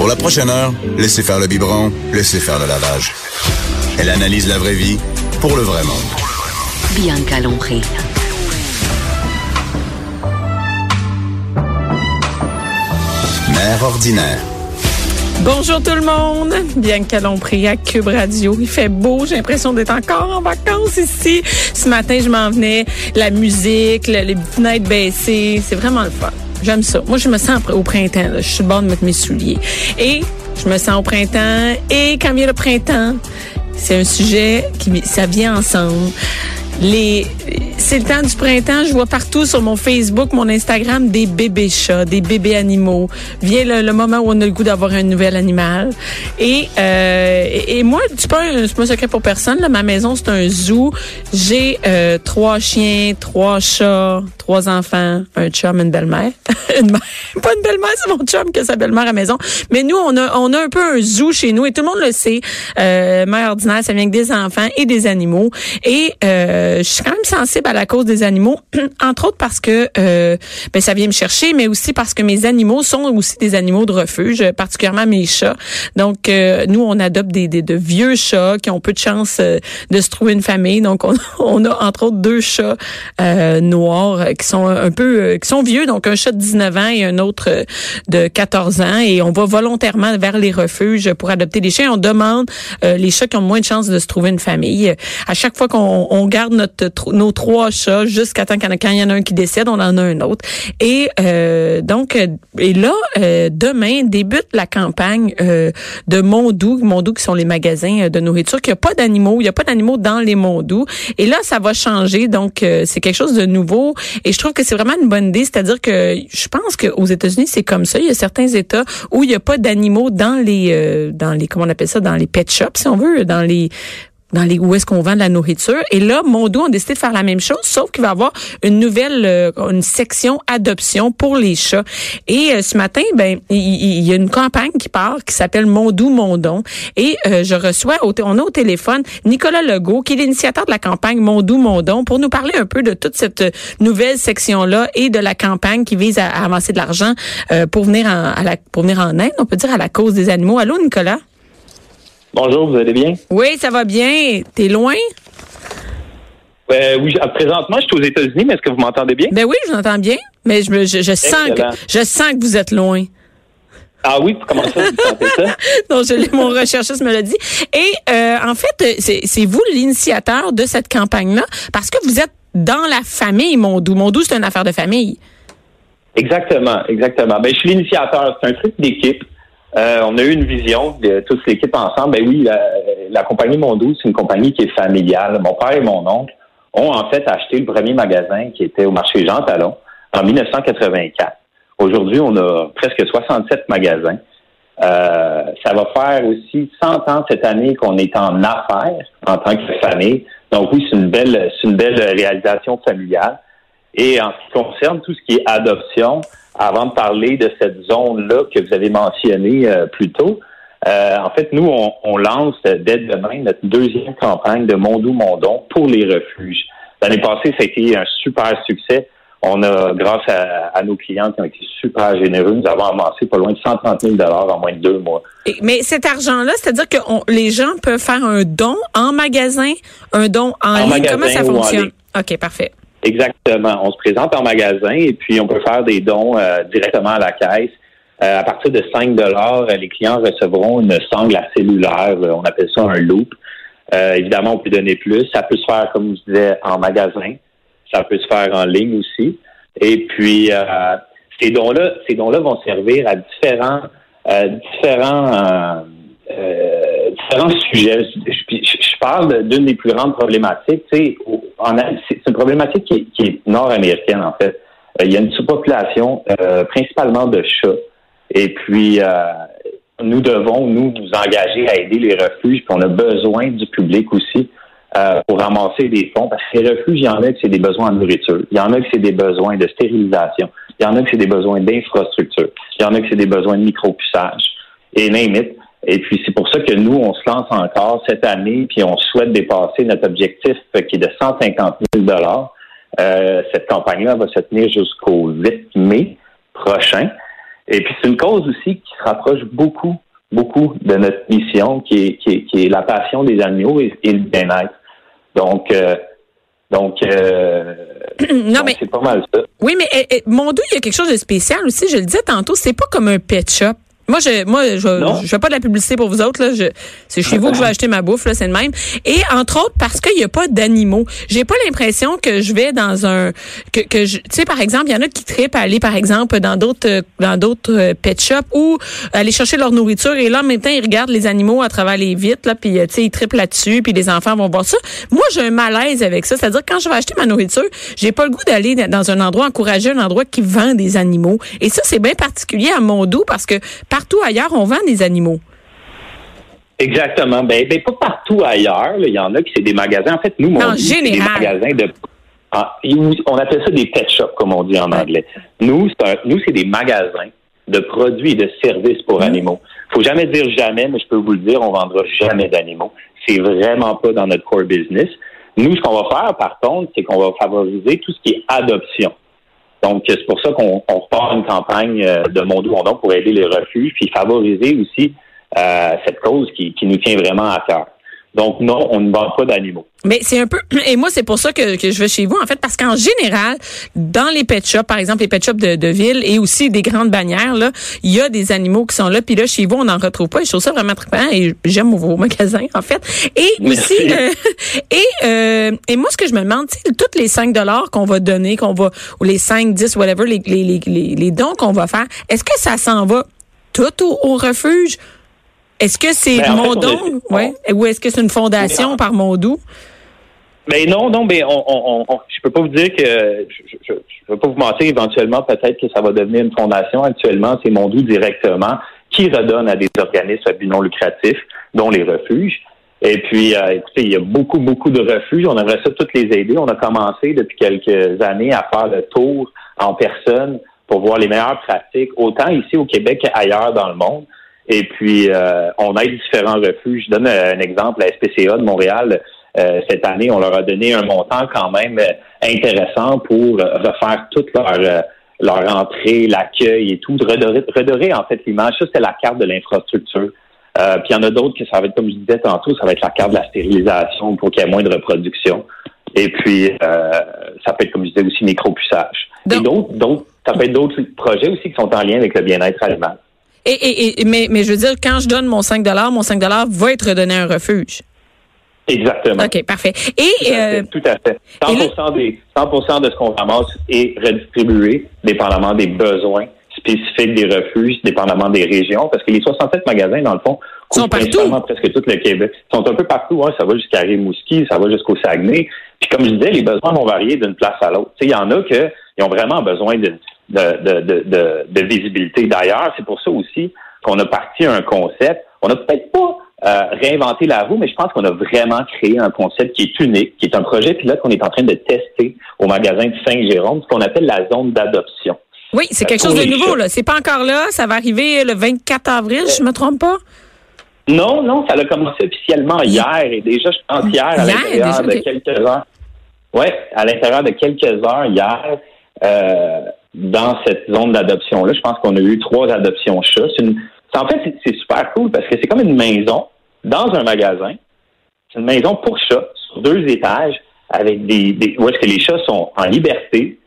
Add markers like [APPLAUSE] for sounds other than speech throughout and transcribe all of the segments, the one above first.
Pour la prochaine heure, laissez faire le biberon, laissez faire le lavage. Elle analyse la vraie vie pour le vrai monde. Bianca Lompré. Mère ordinaire. Bonjour tout le monde, Bianca Lompré à Cube Radio. Il fait beau, j'ai l'impression d'être encore en vacances ici. Ce matin, je m'en venais, la musique, le- les fenêtres baissées, c'est vraiment le fun. J'aime ça. Moi, je me sens au printemps. là. Je suis bonne de mettre mes souliers. Et je me sens au printemps. Et quand vient le printemps, c'est un sujet qui ça vient ensemble. Les, c'est le temps du printemps. Je vois partout sur mon Facebook, mon Instagram, des bébés chats, des bébés animaux. Vient le, le moment où on a le goût d'avoir un nouvel animal. Et, euh, et, moi, c'est pas un, pas un secret pour personne. Là, ma maison, c'est un zoo. J'ai euh, trois chiens, trois chats, trois enfants, un chum, une belle-mère. [LAUGHS] Une mère- pas une belle-mère, c'est mon chum qui a sa belle-mère à la maison. Mais nous, on a, on a un peu un zoo chez nous et tout le monde le sait. Euh, mère ordinaire, ça vient avec des enfants et des animaux. Et euh, je suis quand même sensible à la cause des animaux, [CLEARS THROAT] entre autres parce que euh, ben, ça vient me chercher, mais aussi parce que mes animaux sont aussi des animaux de refuge, particulièrement mes chats. Donc, euh, nous, on adopte des, de vieux chats qui ont peu de chance euh, de se trouver une famille. Donc, on, [LAUGHS] a entre autres deux chats euh, noirs euh, qui sont un peu, euh, qui sont vieux. Donc, un chat de 19 ans et un autre euh, de 14 ans. Et on va volontairement vers les refuges pour adopter des chiens. On demande euh, les chats qui ont moins de chances de se trouver une famille. À chaque fois qu'on on garde notre, nos trois chats jusqu'à temps qu'il y y en a un qui décède, on en a un autre. Et euh, donc, euh, et là, euh, demain débute la campagne euh, de Mondou, Mondou qui sont les magasins euh, de nourriture, qu'il n'y a pas d'animaux, il n'y a pas d'animaux dans les Mondou. Et là, ça va changer, donc euh, c'est quelque chose de nouveau. Et je trouve que c'est vraiment une bonne idée, c'est-à-dire que je pense qu'aux États-Unis, c'est comme ça. Il y a certains États où il n'y a pas d'animaux dans les, dans les, comment on appelle ça, dans les pet shops, si on veut, dans les dans les où est-ce qu'on vend de la nourriture. Et là, Mondo a décidé de faire la même chose, sauf qu'il va avoir une nouvelle, euh, une section adoption pour les chats. Et euh, ce matin, ben, il, y a une campagne qui part qui s'appelle Mondou Mondon. Et euh, je reçois, au on a au téléphone Nicolas Legault, qui est l'initiateur de la campagne Mondou Mondon, pour nous parler un peu de toute cette euh, nouvelle section-là et de la campagne qui vise à, à avancer de l'argent euh, pour venir en, à la, pour venir en aide, on peut dire, à la cause des animaux. Allô, Nicolas? Bonjour, vous allez bien? Oui, ça va bien. T'es loin? Euh, oui, présentement, je suis aux États-Unis, mais est-ce que vous m'entendez bien? Ben oui, je l'entends bien, mais je, me- je, je sens que je sens que vous êtes loin. Ah oui, comment ça, vous sentez ça? [LAUGHS] Donc, je, mon recherchiste me l'a dit. Et euh, en fait, c'est c'est vous l'initiateur de cette campagne-là, parce que vous êtes dans la famille Mondou. Mondou, c'est une affaire de famille. Exactement, exactement. Ben, je suis l'initiateur. C'est un truc d'équipe. Euh, on a eu une vision de toute l'équipe ensemble. Ben oui, la, la compagnie Mondou, c'est une compagnie qui est familiale. Mon père et mon oncle ont en fait acheté le premier magasin qui était au marché Jean Talon en 1984. Aujourd'hui, on a presque 67 magasins. Euh, ça va faire aussi 100 ans cette année qu'on est en affaires en tant que famille. Donc oui, c'est une belle, c'est une belle réalisation familiale. Et en ce qui concerne tout ce qui est adoption, avant de parler de cette zone-là que vous avez mentionnée euh, plus tôt, euh, en fait, nous, on, on lance dès demain notre deuxième campagne de Mondou Mondon pour les refuges. L'année passée, ça a été un super succès. On a, grâce à, à nos clients qui ont été super généreux, nous avons avancé pas loin de 130 000 en moins de deux mois. Et- mais cet argent-là, c'est-à-dire que on- les gens peuvent faire un don en magasin, un don en, En ligne? magasin Comment ça fonctionne? OK, parfait. Exactement. On se présente en magasin et puis on peut faire des dons euh, directement à la caisse. Euh, à partir de 5 dollars, les clients recevront une sangle à cellulaire. euh, On appelle ça un loop. Euh, évidemment, on peut donner plus. Ça peut se faire, comme je disais, en magasin. Ça peut se faire en ligne aussi. Et puis, euh, ces dons-là, ces dons-là vont servir à différents, euh, différents, euh, euh, différents sujets. Je, je- parle d'une des plus grandes problématiques. Tu sais, c'est une problématique qui est, nord-américaine en fait. Euh, il y a une sous-population, euh, principalement de chats. Et puis, euh, nous devons, nous, engager à aider les refuges, puis on a besoin du public aussi pour ramasser des fonds, parce que les refuges, il y en a que c'est des besoins en nourriture, il y en a que c'est des besoins de stérilisation, il y en a que c'est des besoins d'infrastructure, il y en a que c'est des besoins de micropuçage, et même Et puis, c'est pour ça que nous, on se lance encore cette année, puis on souhaite dépasser notre objectif qui est de 150 000 euh, Cette campagne-là va se tenir jusqu'au 8 mai prochain. Et puis, c'est une cause aussi qui se rapproche beaucoup, beaucoup de notre mission, qui est, qui est, qui est la passion des animaux et, le bien-être. Donc, euh, donc, euh, non, mais, c'est pas mal ça. Oui, mais eh, eh, mon doux, il y a quelque chose de spécial aussi. Je le disais tantôt, c'est pas comme un pet shop. Moi, je, moi, je, je fais pas de la publicité pour vous autres. Là. C'est chez vous que je vais acheter ma bouffe, là, c'est le même. Et entre autres, parce qu'il n'y a pas d'animaux. J'ai pas l'impression que je vais dans un, que, que je, tu sais, par exemple, il y en a qui tripent à aller, par exemple, dans d'autres, dans d'autres euh, pet shops ou aller chercher leur nourriture et là, en même temps, ils regardent les animaux à travers les vitres, là, puis, euh, tu sais, ils trippent là-dessus, puis les enfants vont voir ça. Moi, j'ai un malaise avec ça. C'est-à-dire, quand je vais acheter ma nourriture, j'ai pas le goût d'aller dans un endroit, encourager un endroit qui vend des animaux. Et ça, c'est bien particulier à mon dos parce que partout ailleurs, on vend des animaux. Exactement. Ben, ben pas partout ailleurs. Il y en a qui c'est des magasins. En fait, nous, on c'est des magasins de. Ah, on appelle ça des pet shops, comme on dit en anglais. Nous, c'est nous, c'est des magasins de produits et de services pour mmh. animaux. Faut jamais dire jamais, mais je peux vous le dire, on vendra jamais d'animaux. C'est vraiment pas dans notre core business. Nous, ce qu'on va faire, par contre, c'est qu'on va favoriser tout ce qui est adoption. Donc, c'est pour ça qu'on repart une campagne euh, de Mon Don pour aider les refuges, puis favoriser aussi euh, cette cause qui, qui nous tient vraiment à cœur. Donc non, on ne vend pas d'animaux. Mais c'est un peu [CLEARS THROAT] et moi c'est pour ça que, que, je vais chez vous en fait parce qu'en général dans les pet shops par exemple les pet shops de, de ville et aussi des grandes bannières là il y a des animaux qui sont là puis là chez vous on n'en retrouve pas. Et je trouve ça vraiment trippant et j'aime vos magasins en fait. Et aussi euh, [LAUGHS] et euh, et moi ce que je me demande c'est toutes les 5 dollars qu'on va donner qu'on va ou les 5 10 whatever les les, les, les dons qu'on va faire est-ce que ça s'en va tout au, au refuge? Est-ce que c'est ben? Ouais. Ou est-ce que c'est une fondation par Mondou? Mais ben, non, non, mais on, on, on, je peux pas vous dire que je, ne veux pas vous mentir. Éventuellement, peut-être que ça va devenir une fondation. Actuellement, c'est Mondou directement qui redonne à des organismes à but non lucratif, dont les refuges. Et puis, euh, écoutez, il y a beaucoup, beaucoup de refuges. On aimerait ça toutes les aider. On a commencé depuis quelques années à faire le tour en personne pour voir les meilleures pratiques, autant ici au Québec qu'ailleurs dans le monde. Et puis, euh, on aide différents refuges. Je donne un exemple, la SPCA de Montréal. Euh, cette année, on leur a donné un montant quand même euh, intéressant pour refaire toute leur leur entrée, l'accueil et tout, redorer, redorer en fait l'image. Ça, c'est la carte de l'infrastructure. puis il y en a d'autres que ça va être, comme je disais tantôt, ça va être la carte de la stérilisation pour qu'il y ait moins de reproduction. Et puis, ça peut être, comme je disais, aussi micropuçage. Et d'autres, d'autres, ça peut être d'autres projets aussi qui sont en lien avec le bien-être animal. Et, mais, mais je veux dire, quand je donne mon 5 mon 5 va être redonné à un refuge. Exactement. OK, parfait. Et, tout à fait. 100, euh, des, 100 de ce qu'on ramasse est redistribué dépendamment des besoins spécifiques des refuges, dépendamment des régions, parce que les 67 magasins, dans le fond, sont partout. presque tout le Québec. Ils sont un peu partout. Hein. Ça va jusqu'à Rimouski, ça va jusqu'au Saguenay. Puis comme je disais, les besoins vont varier d'une place à l'autre. Il y en a qui ont vraiment besoin de de, de, de, de visibilité. D'ailleurs, c'est pour ça aussi qu'on a parti un concept. On n'a peut-être pas euh, réinventé la roue, mais je pense qu'on a vraiment créé un concept qui est unique, qui est un projet pilote qu'on est en train de tester au magasin de Saint-Jérôme, ce qu'on appelle la zone d'adoption. Oui, c'est quelque chose de nouveau. là. C'est pas encore là. Ça va arriver le 24 avril, je me trompe pas? Non, non, ça a commencé officiellement hier et déjà, je pense hier, à l'intérieur de quelques heures. Oui, à l'intérieur de quelques heures hier, euh, dans cette zone d'adoption-là. Je pense qu'on a eu trois adoptions chats. En fait, c'est super cool parce que c'est comme une maison dans un magasin. C'est une maison pour chats sur deux étages avec des, où est-ce que les chats sont en liberté,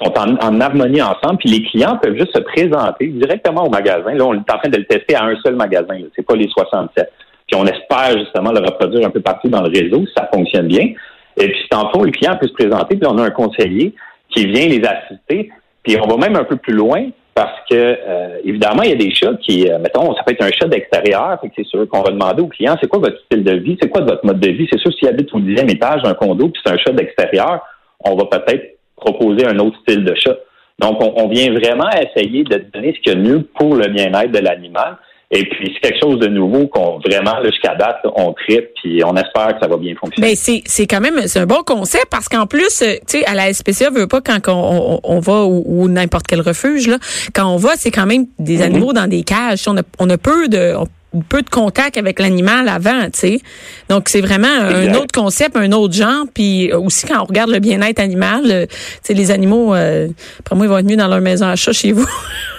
sont en, harmonie ensemble, puis les clients peuvent juste se présenter directement au magasin. Là, on est en train de le tester à un seul magasin. C'est pas les 67. Puis on espère justement le reproduire un peu partout dans le réseau si ça fonctionne bien. Et puis, fond, le client peut se présenter, puis on a un conseiller qui vient les assister puis on va même un peu plus loin parce que, euh, évidemment, il y a des chats qui, euh, mettons, ça peut être un chat d'extérieur, c'est sûr qu'on va demander au client, c'est quoi votre style de vie, c'est quoi votre mode de vie? C'est sûr, s'il habite au dixième étage d'un condo, puis c'est un chat d'extérieur, on va peut-être proposer un autre style de chat. Donc, on, on vient vraiment essayer de donner ce qu'il y a de mieux pour le bien-être de l'animal. Et puis, c'est quelque chose de nouveau qu'on vraiment, jusqu'à date, on tripe, puis on espère que ça va bien fonctionner. Mais c'est c'est quand même c'est un bon concept parce qu'en plus euh, tu sais à la SPCA veut pas quand on, on, on va ou, ou n'importe quel refuge là quand on va c'est quand même des Mhm. animaux dans des cages on a on a peu de on- peu de contact avec l'animal avant, tu sais. Donc c'est vraiment un autre concept, un autre genre. Puis aussi quand on regarde le bien-être animal, euh, tu sais les animaux, euh, pour moi ils vont être mieux dans leur maison à chat chez vous. [LAUGHS]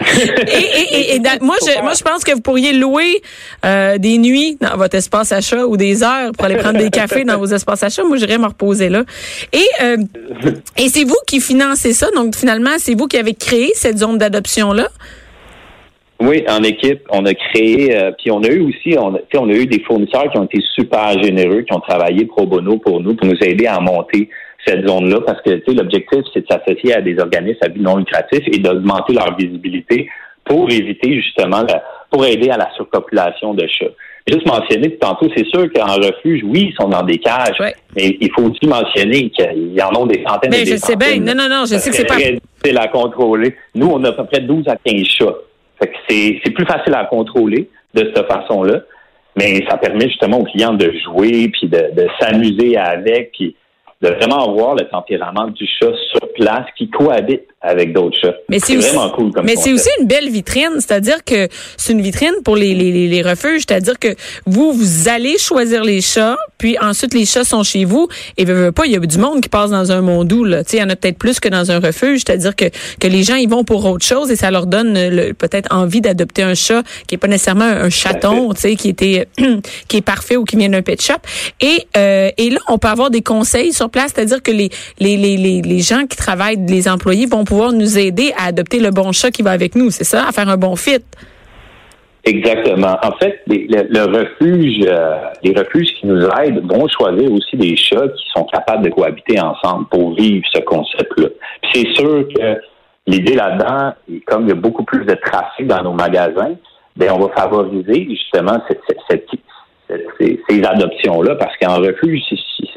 et, moi, je, moi, je pense que vous pourriez louer euh, des nuits dans votre espace achat ou des heures pour aller prendre des cafés dans vos espaces achats. Moi, j'irais me reposer là. Et, euh, et c'est vous qui financez ça. Donc, finalement, c'est vous qui avez créé cette zone d'adoption-là? Oui, en équipe, on a créé, euh, puis on a eu aussi, on on a eu des fournisseurs qui ont été super généreux, qui ont travaillé pro bono pour nous, pour nous aider à monter cette zone-là, parce que tu sais, l'objectif, c'est de s'associer à des organismes à but non lucratif et d'augmenter leur visibilité pour éviter justement, la- pour aider à la surpopulation de chats. Juste mentionner, puis tantôt, c'est sûr qu'en refuge, oui, ils sont dans des cages, Ouais. mais il faut aussi mentionner qu'il y en a des centaines Mais et je des sais bien. Non, non, non, je Ça sais que c'est pas. difficile à contrôler. Nous, on a à peu près 12 à 15 chats. Que c'est, c'est plus facile à contrôler de cette façon-là. Mais ça permet justement aux clients de jouer, puis de, de s'amuser avec, puis de vraiment voir le tempérament du chat sur place qui cohabite avec d'autres chats. Mais c'est aussi- vraiment cool comme Mais c'est aussi une belle vitrine, c'est-à-dire que c'est une vitrine pour les, les, les, refuges, c'est-à-dire que vous, vous allez choisir les chats, puis ensuite les chats sont chez vous, et veut, veut pas, il y a du monde qui passe dans un mondou, là. Tu sais, il y en a peut-être plus que dans un refuge, c'est-à-dire que, que les gens, ils vont pour autre chose et ça leur donne le- peut-être envie d'adopter un chat qui est pas nécessairement un chaton, tu sais, qui était, [CLEARS THROAT] qui est parfait ou qui vient d'un pet shop. Et, euh, et là, on peut avoir des conseils sur place, c'est-à-dire que les, les, les, les, les gens qui travaillent, les employés vont pouvoir nous aider à adopter le bon chat qui va avec nous, c'est ça, à faire un bon fit. Exactement. En fait, les- le, refuge, euh, les refuges qui nous aident vont choisir aussi des chats qui sont capables de cohabiter ensemble pour vivre ce concept-là. C'est sûr que l'idée là-dedans, comme il y a beaucoup plus de trafic dans nos magasins, ben on va favoriser justement cette, cette- ces, adoptions-là parce qu'en refuge,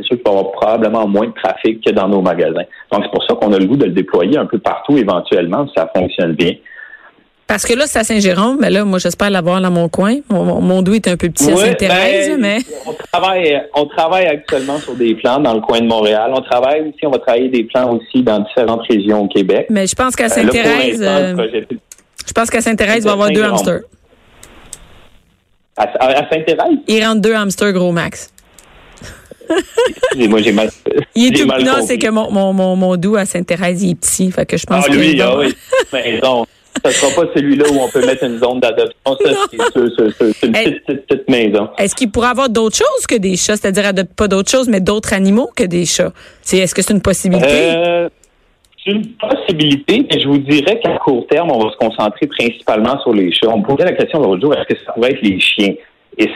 sûr qu'il va y avoir probablement moins de trafic que dans nos magasins. Donc c'est pour ça qu'on a le goût de le déployer un peu partout éventuellement si ça fonctionne bien. Parce que là, c'est à Saint-Jérôme, mais là, moi, j'espère l'avoir dans mon coin. Mon, doux est un peu petit à Ouais, Sainte-Thérèse, ben, mais... on travaille, on travaille actuellement sur des plans dans le coin de Montréal. On travaille aussi, on va travailler des plans aussi dans différentes régions au Québec. Mais je pense qu'à Euh, Sainte-Thérèse, euh, projet- je pense qu'à Sainte-Thérèse, il va y avoir deux hamsters. à, à- à Sainte-Thérèse, Il rentre deux hamsters gros max. Excusez-moi, j'ai mal. Il est tout mal non, c'est que mon, mon, mon, mon doux à Sainte-Thérèse, il est petit. Fait que je pense Ah, que lui, ah oui, maison. Ce sera pas celui-là où on peut mettre une zone d'adoption. Ça, c'est une Hey. petite, petite, petite maison. Est-ce qu'il pourrait avoir d'autres choses que des chats? C'est-à-dire adopte pas d'autres choses, mais d'autres animaux que des chats? C'est, est-ce que c'est une possibilité? Euh, c'est une possibilité, mais je vous dirais qu'à court terme, on va se concentrer principalement sur les chats. On me posait la question l'autre jour, est-ce que ça pourrait être les chiens? Et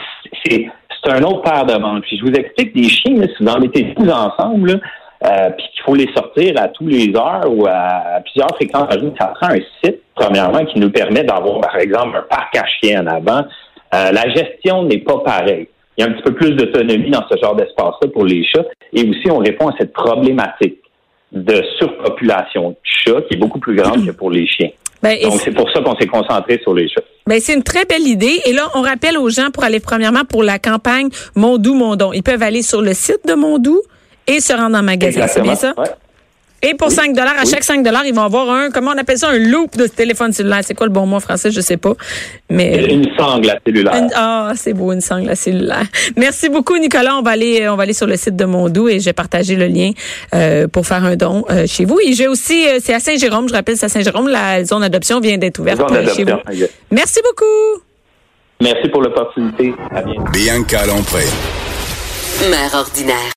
c'est, c'est un autre paire de manches. Puis je vous explique, des chiens, là, si vous en mettez tous ensemble, là, euh, puis qu'il faut les sortir à tous les heures ou à, plusieurs fréquences ça prend un site, premièrement, qui nous permet d'avoir, par exemple, un parc à chiens en avant. Euh, la gestion n'est pas pareille. Il y a un petit peu plus d'autonomie dans ce genre d'espace-là pour les chats. Et aussi, on répond à cette problématique de surpopulation de chats qui est beaucoup plus grande que pour les chiens. Ben, Donc, c'est- pour ça qu'on s'est concentré sur les chats. Ben, c'est une très belle idée. Et là, on rappelle aux gens pour aller premièrement pour la campagne Mondou Mondon. Ils peuvent aller sur le site de Mondou et se rendre en magasin. C'est bien ça? Ouais. Et pour 5 dollars, à Oui. chaque 5 dollars, ils vont avoir un, comment on appelle ça, un loop de téléphone cellulaire. C'est quoi le bon mot en français? Je sais pas. Mais, Une sangle à cellulaire. Ah, c'est beau, une sangle à cellulaire. Merci beaucoup, Nicolas. On va aller, on va aller sur le site de Mondou et je vais partager le lien euh, pour faire un don euh, chez vous. Et j'ai aussi, euh, c'est à Saint-Jérôme, je rappelle, c'est à Saint-Jérôme, la zone d'adoption vient d'être ouverte Zone chez vous. Merci beaucoup. Merci pour l'opportunité. À bientôt. Bianca Lompré. Mère ordinaire.